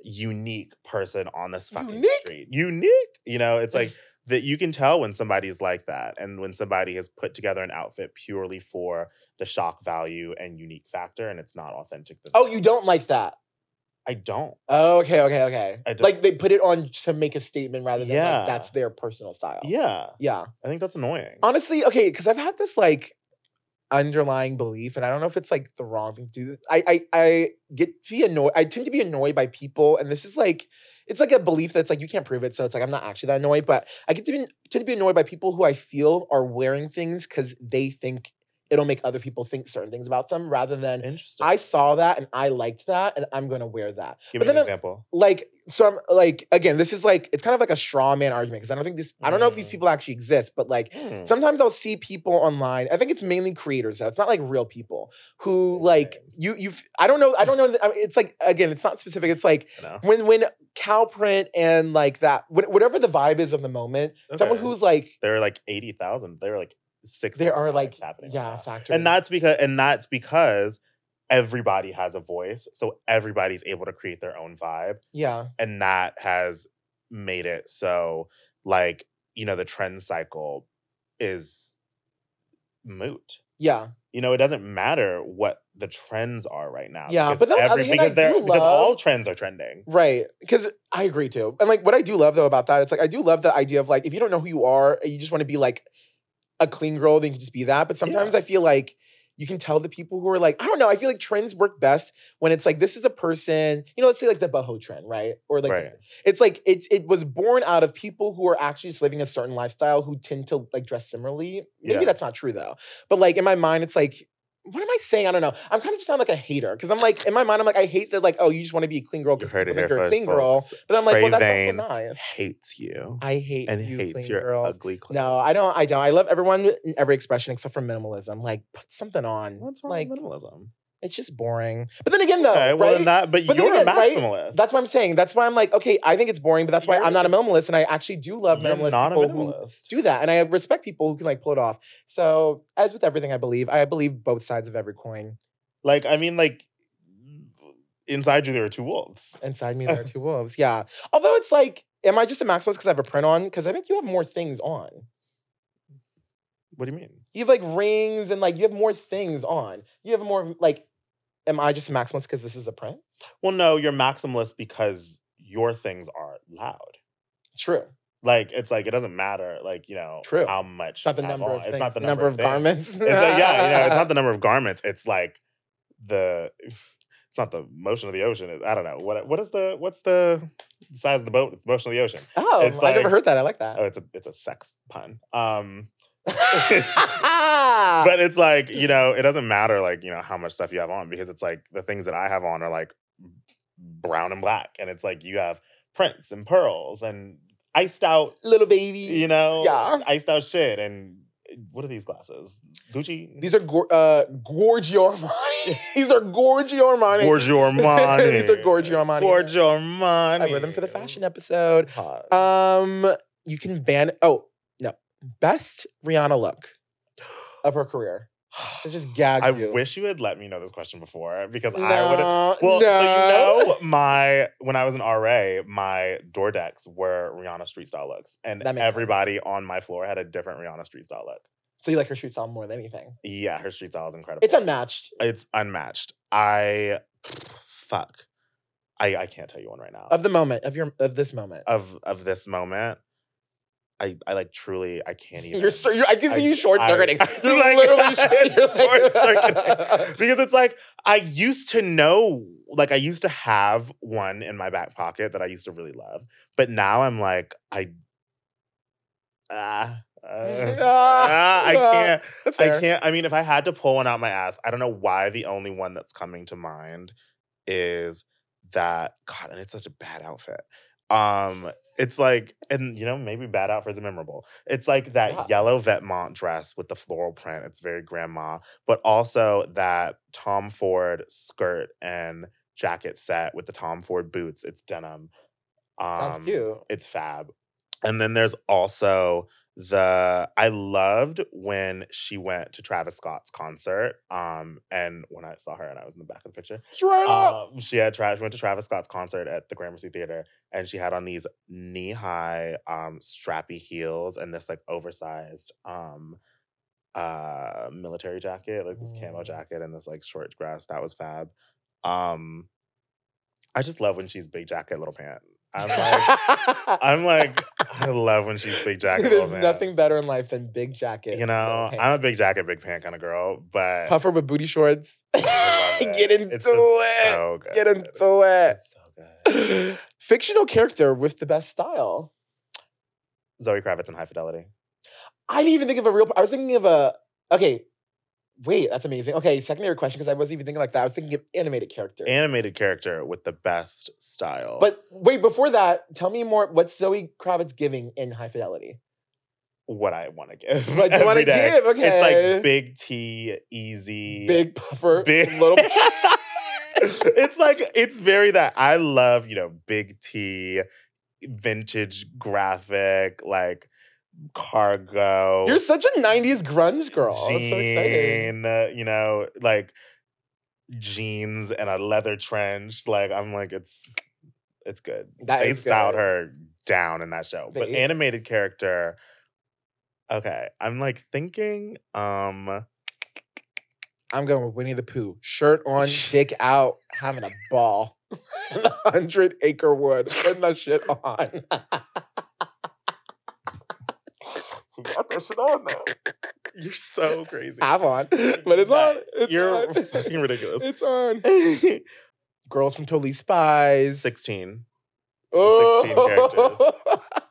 S2: unique person on this fucking
S1: Unique?
S2: street. Unique. You know, it's like that you can tell when somebody's like that and when somebody has put together an outfit purely for the shock value and unique factor and it's not authentic.
S1: Oh, you don't like that.
S2: I don't.
S1: Oh, okay, okay, okay.
S2: I don't-
S1: Like they put it on to make a statement rather than
S2: Yeah.
S1: like that's their personal style.
S2: Yeah.
S1: Yeah.
S2: I think that's annoying.
S1: Honestly, okay, because I've had this like underlying belief, and I don't know if it's like the wrong thing to do. I I I get to be annoyed. I tend to be annoyed by people, and this is like it's like a belief that's like you can't prove it, so it's like I'm not actually that annoyed, but I get to be tend to be annoyed by people who I feel are wearing things because they think it'll make other people think certain things about them, rather than
S2: Interesting.
S1: I saw that and I liked that, and I'm gonna wear that.
S2: Give
S1: but
S2: me an
S1: I'm-
S2: example.
S1: like so i'm like again this is like it's kind of like a straw man argument because i don't think these i don't know if these
S2: Mm.
S1: people actually exist but like
S2: Hmm.
S1: sometimes i'll see people online i think it's mainly creators though it's not like real people who like you you've i don't know i don't know I mean, it's like again it's not specific it's like when when cow print and like that whatever the vibe is of the moment someone who's like
S2: they're like eighty thousand. They're like six.
S1: there are like
S2: happening.
S1: yeah
S2: right now.
S1: factor
S2: and that's because and that's because everybody has a voice, so everybody's able to create their own vibe,
S1: yeah
S2: and that has made it so like you know the trend cycle is moot.
S1: yeah
S2: You know, it doesn't matter what the trends are right now.
S1: Yeah,
S2: because
S1: but then on the other
S2: every,
S1: I
S2: because they're
S1: do
S2: because all trends are trending.
S1: Right. Because I agree too. And like what I do love though about that, it's like I do love the idea of like if you don't know who you are you just want to be like a clean girl, then you can just be that. But sometimes
S2: Yeah.
S1: I feel like you can tell the people who are like, I don't know, I feel like trends work best when it's like this is a person, you know, let's say like the boho trend, right? Or like
S2: right.
S1: it's like it's it was born out of people who are actually just living a certain lifestyle who tend to like dress similarly. Maybe
S2: Yeah.
S1: that's not true though. But like in my mind, it's like, what am I saying? I don't know. I'm kind of just sound like a hater because I'm like in my mind, I'm like, I hate that like, oh, you just want to be a clean girl because
S2: heard it
S1: think you're a clean girl. But I'm like, well, that's
S2: Vane
S1: also nice.
S2: hates you
S1: I hate
S2: and
S1: you,
S2: hates
S1: clean
S2: your ugly clothes.
S1: No, I don't. I don't. I love everyone every expression except for minimalism. Like, put something on.
S2: What's wrong
S1: like,
S2: with minimalism?
S1: It's just boring. But then again, though,
S2: Okay, well
S1: right?
S2: that, but,
S1: But
S2: you're
S1: again,
S2: a
S1: right,
S2: maximalist.
S1: That's what I'm saying. That's why I'm like, okay, I think it's boring, but that's why
S2: You're-
S1: I'm not a minimalist, and I actually do love minimalist
S2: not a
S1: people who
S2: minimalist.
S1: do that, and I respect people who can like pull it off. So, as with everything, I believe I believe both sides of every coin.
S2: Like, I mean, like inside you there are two wolves.
S1: Inside me, there are two wolves. Yeah. Although it's like, am I just a maximalist because I have a print on? Because I think you have more things on.
S2: What do you mean?
S1: You have like rings and like you have more things on. You have more like. Am I just a maximalist because this is a print?
S2: Well, no, you're maximalist because your things are loud.
S1: True.
S2: Like it's like it doesn't matter, like you know,
S1: True.
S2: how much.
S1: It's not the number of
S2: It's not the
S1: number, of
S2: things.
S1: garments.
S2: It's like, yeah, you know, it's not the number of garments. It's like the. It's not the motion of the ocean. I don't know what. What is the? What's the size of the boat? It's the motion of the ocean.
S1: Oh,
S2: It's
S1: I never heard that. I like that.
S2: Oh, it's a it's a sex pun. Um,
S1: but
S2: but it's like you know it doesn't matter like you know how much stuff you have on because it's like the things that i have on are like brown and black and it's like you have prints and pearls and iced out
S1: little baby.
S2: you know
S1: Yeah.
S2: iced out shit and eh, what are these glasses gucci
S1: These are uh, Giorgio Armani. These are Giorgio Armani.
S2: Giorgio Armani.
S1: These are Giorgio Armani.
S2: Giorgio Armani.
S1: I wear them for the fashion episode.
S2: Hot.
S1: Um, you can ban. Oh best Rihanna look of her career. It just gags
S2: I
S1: you.
S2: wish you had let me know this question before because
S1: no,
S2: I would have Well,
S1: no.
S2: so you know, my when I was in RA, my door decks were Rihanna street style looks, and
S1: makes sense.
S2: everybody on my floor had a different Rihanna street style look.
S1: So you like her street style more than anything.
S2: Yeah, her street style is incredible.
S1: It's unmatched.
S2: It's unmatched. I fuck. I I can't tell you one right now.
S1: Of the moment, of your of this moment.
S2: of of this moment, I I like truly I can't even.
S1: You're, so- you're I can see
S2: I-
S1: you short circuiting. You're
S2: like,
S1: literally
S2: short-circuiting. because it's like I used to know, like I used to have one in my back pocket that I used to really love, but now I'm like I. Ah, uh, ah, I can't.
S1: That's fair.
S2: I can't. I mean, if I had to pull one out my ass, I don't know why the only one that's coming to mind is that God, and it's such a bad outfit. Um, it's like, and you know, maybe bad outfits are memorable. It's like that
S1: Yeah.
S2: yellow Vetements dress with the floral print. It's very grandma, but also that Tom Ford skirt and jacket set with the Tom Ford boots. It's denim. Um,
S1: Sounds cute.
S2: it's fab. And then there's also the I loved when she went to Travis Scott's concert. Um, and when I saw her and I was in the back of the picture,
S1: Straight up.
S2: um, she had tra- she went to Travis Scott's concert at the Gramercy Theater, and she had on these knee high, um, strappy heels and this like oversized, um, uh, military jacket, like this camo
S1: Mm.
S2: jacket and this like short dress. That was fab. Um, I just love when she's big jacket, little pant. I'm like, I'm like, I love when she's big jacket.
S1: There's nothing better in life than big jacket.
S2: You know, I'm a big jacket, big pant kind of girl, but
S1: puffer with booty shorts. Get into it.
S2: So.
S1: Get into it.
S2: It's so good.
S1: Fictional character with the best style.
S2: Zoe Kravitz in High Fidelity.
S1: I didn't even think of a real. I was thinking of a. Okay, wait, that's amazing. Okay, secondary question because I wasn't even thinking like that. I was thinking of animated character.
S2: Animated character with the best style.
S1: but wait, before that, tell me more. What's Zoe Kravitz giving in High Fidelity?
S2: what I want to give.
S1: What you want to give? Okay,
S2: It's like big T, easy,
S1: big puffer,
S2: big.
S1: little.
S2: it's like it's very that I love. You know, big T, vintage graphic, like cargo.
S1: You're such a '90s grunge girl. That's so exciting.
S2: uh, you know, like jeans and a leather trench. Like I'm like, it's it's good.
S1: That
S2: they styled
S1: good.
S2: her down in that show. But
S1: They-
S2: animated character, okay. I'm like thinking, um,
S1: I'm going with Winnie the Pooh. Shirt on, dick out, having a ball. Hundred acre wood. Putting that shit on.
S2: who got that shit on though? You're so crazy.
S1: Have on. But it's on. It's
S2: You're
S1: on.
S2: fucking ridiculous.
S1: It's on. Girls from Totally Spies.
S2: 16.
S1: Oh.
S2: 16 characters. Oh.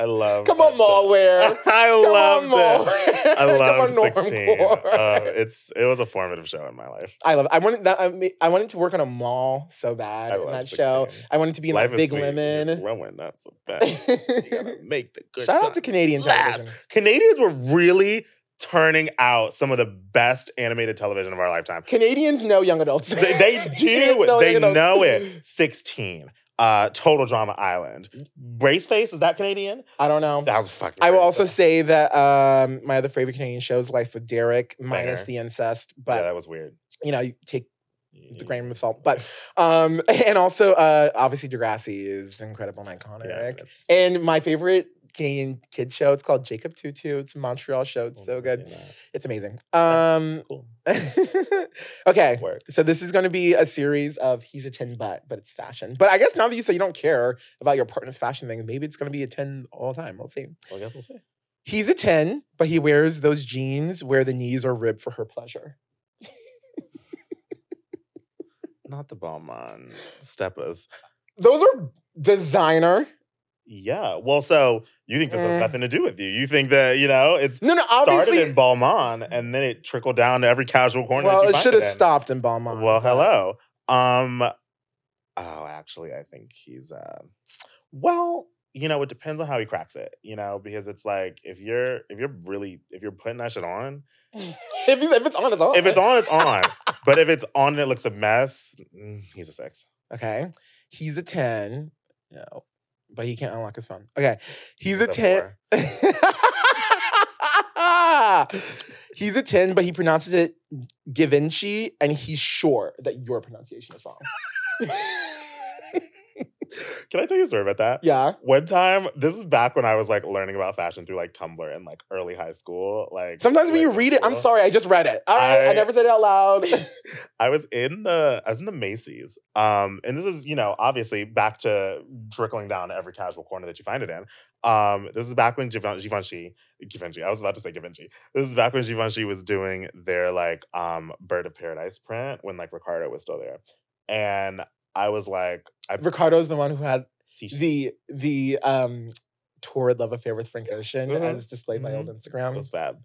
S2: I love
S1: Come on. Malware.
S2: I
S1: love
S2: it. I
S1: love
S2: 16. Uh, it's it was a formative show in my life.
S1: I love it. I wanted that. I, I wanted to work on a mall so bad
S2: I
S1: in that show. I wanted to be in
S2: Life
S1: like Big
S2: sweet.
S1: Lemon.
S2: growing, not so bad. You gotta make the good
S1: Shout out to Canadian
S2: last.
S1: television.
S2: Canadians were really turning out some of the best animated television of our lifetime.
S1: Canadians know young adults.
S2: They, they do. they know it. 16. Uh, Total Drama Island. Braceface, is that Canadian?
S1: I don't know.
S2: That was fucking
S1: I will also say that um, my other favorite Canadian show is Life with Derek, minus
S2: Banger.
S1: the incest. But yeah,
S2: that was weird.
S1: you know, you take the grain of salt. But um, and also uh, obviously Degrassi is incredible and iconic.
S2: Yeah,
S1: And my favorite Canadian kids show, it's called Jacob Two-Two. It's a Montreal show. It's
S2: I've
S1: so good. It's amazing. Um,
S2: Cool.
S1: okay.
S2: Work.
S1: So this is going to be a series of he's a 10 but, but it's fashion. But I guess now that you say you don't care about your partner's fashion thing, maybe it's going to be a 10 all the time. We'll see.
S2: Well, I guess we'll see.
S1: He's a 10, but he wears those jeans where the knees are ribbed for her pleasure.
S2: Not the Balmain steppers.
S1: Those are designer.
S2: Yeah. Well, so you think this
S1: Mm.
S2: has nothing to do with you? You think that you know it's
S1: No, no,
S2: started in Balmain and then it trickled down to every casual corner.
S1: well,
S2: that you
S1: it should have stopped in Balmain.
S2: Well, hello. Um. Oh, actually, I think he's. Uh, well, you know, it depends on how he cracks it. You know, because it's like if you're if you're really if you're putting that shit on,
S1: if, if it's on, it's on.
S2: if it's on, it's on. but if it's on and it looks a mess, mm, he's a six.
S1: Okay. He's a 10. No. But he can't unlock his phone. Okay. He's a
S2: He's a
S1: 10. he's a 10, but he pronounces it Givenchy, and he's sure that your pronunciation is wrong.
S2: Can I tell you a story about that?
S1: Yeah.
S2: One time, this is back when I was like learning about fashion through like Tumblr in like early high school. Like
S1: Sometimes when you read it, I'm sorry, I just read it. All right, I,
S2: I-
S1: never said it out loud.
S2: I was in the I was in the Macy's. Um, and this is, you know, obviously back to trickling down every casual corner that you find it in. Um, this is back when Givenchy, Givenchy, Givenchy, I was about to say Givenchy. This is back when Givenchy was doing their like um Bird of Paradise print when like Riccardo was still there. And I was like, I
S1: Riccardo's the one who had the the um torrid love affair with Frank Ocean
S2: Mhm.
S1: as displayed by old
S2: It
S1: Instagram.
S2: was fab.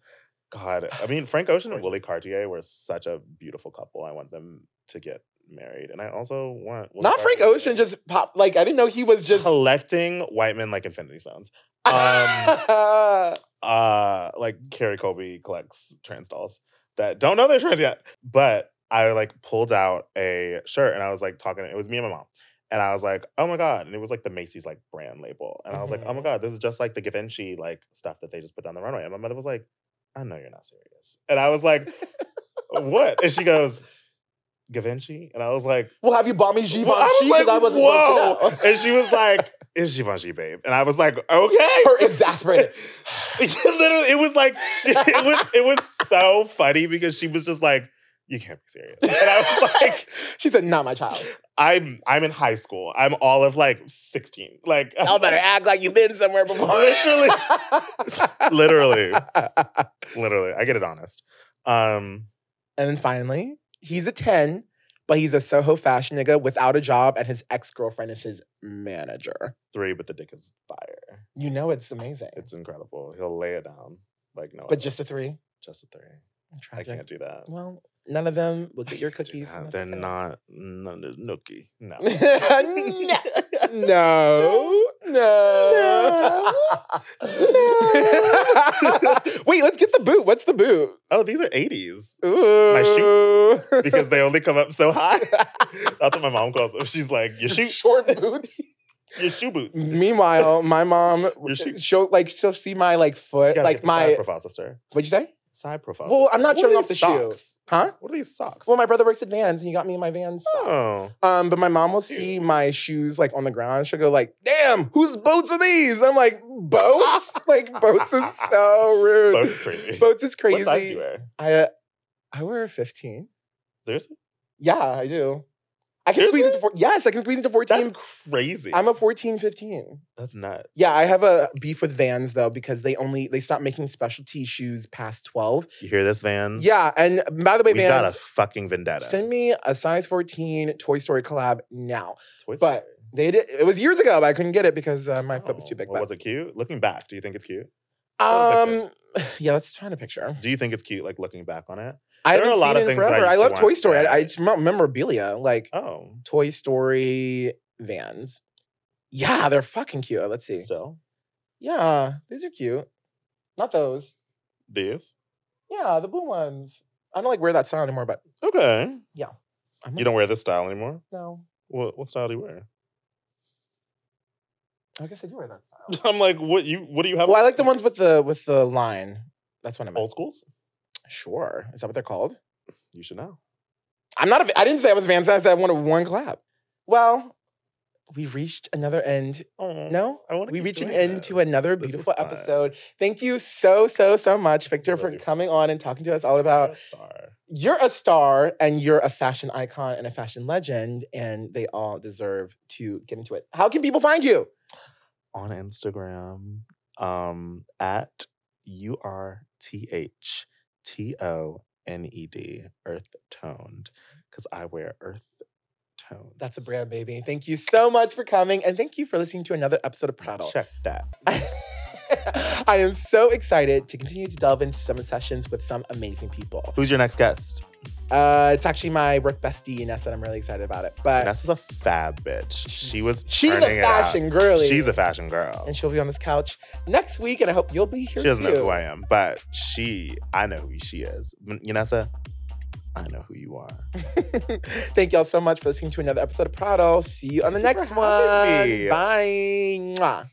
S2: God, I mean, Frank Ocean and
S1: Willy
S2: Cartier were such a beautiful couple. I want them to get married, and I also want Willy
S1: Not Frank
S2: Cartier-
S1: Ocean, just pop. Like I didn't know he was just.
S2: collecting white men like Infinity Stones. Um, uh, like Carrie Colby collects trans dolls that don't know they're trans yet. But I like pulled out a shirt and I was like talking. It was me and my mom. And I was like, oh my God. And it was like the Macy's like brand label. And I was like, oh my
S1: Mhm.
S2: God, this is just like the Givenchy like stuff that they just put down the runway. And my mother was like, I know you're not serious. And I was like, what? And she goes, Givenchy? And I was like,
S1: well, have you bought me Givenchy?
S2: well, I was like,
S1: I wasn't
S2: whoa. and she was like, it's Givenchy, babe. And I was like, okay.
S1: Her exasperated.
S2: Literally, it was like she, it was it was so funny because she was just like, "You can't be serious," and I was like,
S1: she said, "Not my child."
S2: "I'm I'm in high school. I'm all of like 16. Like,
S1: Y'all better act like you've been somewhere before.
S2: Literally. Literally. literally, I get it honest." Um,
S1: And then finally, he's a 10, but he's a Soho fashion nigga without a job, and his ex girlfriend is his manager.
S2: three, but the dick is fire.
S1: You know it's amazing.
S2: It's incredible. He'll lay it down like no.
S1: but just a three.
S2: just a three.
S1: Tragic.
S2: I can't do that.
S1: Well, none of them will get your cookies. and
S2: They're not. None is nookie. No.
S1: No. No. No. Wait, let's get the boot. What's the boot?
S2: Oh, these are 80s.
S1: Ooh.
S2: My shoots, because they only come up so high. That's what my mom calls them. She's like, your shoes.
S1: short boots.
S2: your shoe boots.
S1: Meanwhile, my mom
S2: shoes.
S1: show like she'll see my like foot, like my
S2: profile sister.
S1: what'd you say?
S2: Side profile.
S1: Well. I'm not
S2: What
S1: showing off the shoe. Huh?
S2: What are these socks?
S1: Well, my brother works at Vans and he got me my Vans. socks.
S2: oh,
S1: Um, but my mom will see my shoes like on the ground. She'll go like, "Damn, whose boats are these?" I'm like, "Boats? like boats is so rude.
S2: boats is crazy.
S1: Boats is crazy.
S2: What size do you wear?
S1: I uh, I wear a 15.
S2: Seriously?
S1: Yeah, I do. I can squeeze into four. Yes, I can squeeze into 14.
S2: That's crazy.
S1: I'm a 14, 15.
S2: That's nuts.
S1: Yeah, I have a beef with Vans though because they only they stopped making specialty shoes past 12.
S2: You hear this, Vans?
S1: Yeah, and by the way, man,
S2: we got a fucking vendetta.
S1: send me a size 14 Toy Story collab now.
S2: Toy
S1: but- They did. It was years ago, but I couldn't get it because uh, my foot was
S2: Oh,
S1: too big.
S2: well, was it cute? Looking back, do you think it's cute?
S1: Um, yeah, let's find a picture.
S2: Do you think it's cute, like looking back on it?
S1: I
S2: There are
S1: haven't
S2: a lot
S1: seen
S2: of
S1: it in
S2: things I
S1: forever. I,
S2: to
S1: love Toy Story. I, I, it's memorabilia, like
S2: Oh,
S1: Toy Story Vans. Yeah, they're fucking cute. Let's see.
S2: still
S1: Yeah, these are cute. Not those.
S2: these?
S1: Yeah, the blue ones. I don't like wear that style anymore, but
S2: Okay.
S1: I'm
S2: You don't wear this style anymore.
S1: No,
S2: What what style do you wear?
S1: I guess I do wear that style.
S2: I'm like, what you what do you have?
S1: well, I like the ones with the with the line. That's what I meant.
S2: old schools.
S1: Sure, is that what they're called?
S2: You should know.
S1: I'm not. A, I didn't say I was Vans. I said I wanted one clap. Well, we've reached another end.
S2: Oh,
S1: No,
S2: I want to.
S1: we reached an end to another
S2: This
S1: beautiful episode. Thank you so so so much, Victor, for
S2: really
S1: coming on and talking to us all about.
S2: star.
S1: You're a star and you're a fashion icon and a fashion legend, and they all deserve to get into it. How can people find you?
S2: on Instagram um, at U R T H T O N E D, Earth Toned, because I wear Earth Toned.
S1: That's a brand, baby. Thank you so much for coming, and thank you for listening to another episode of Prattle.
S2: Check that.
S1: I am so excited to continue to delve into some sessions with some amazing people.
S2: Who's your next guest?
S1: Uh, it's actually my work bestie, Nessa, and I'm really excited about it. But
S2: Nessa's a fab bitch. She was
S1: she's a
S2: turning it out.
S1: fashion girly.
S2: She's a fashion girl.
S1: and she'll be on this couch next week, and I hope you'll be here
S2: She doesn't
S1: too.
S2: know who I am, but she, I know who she is. Yanessa, I know who you are.
S1: Thank y'all so much for listening to another episode of Prattle. See you on the
S2: Thank
S1: next one.
S2: me.
S1: Bye. Mwah.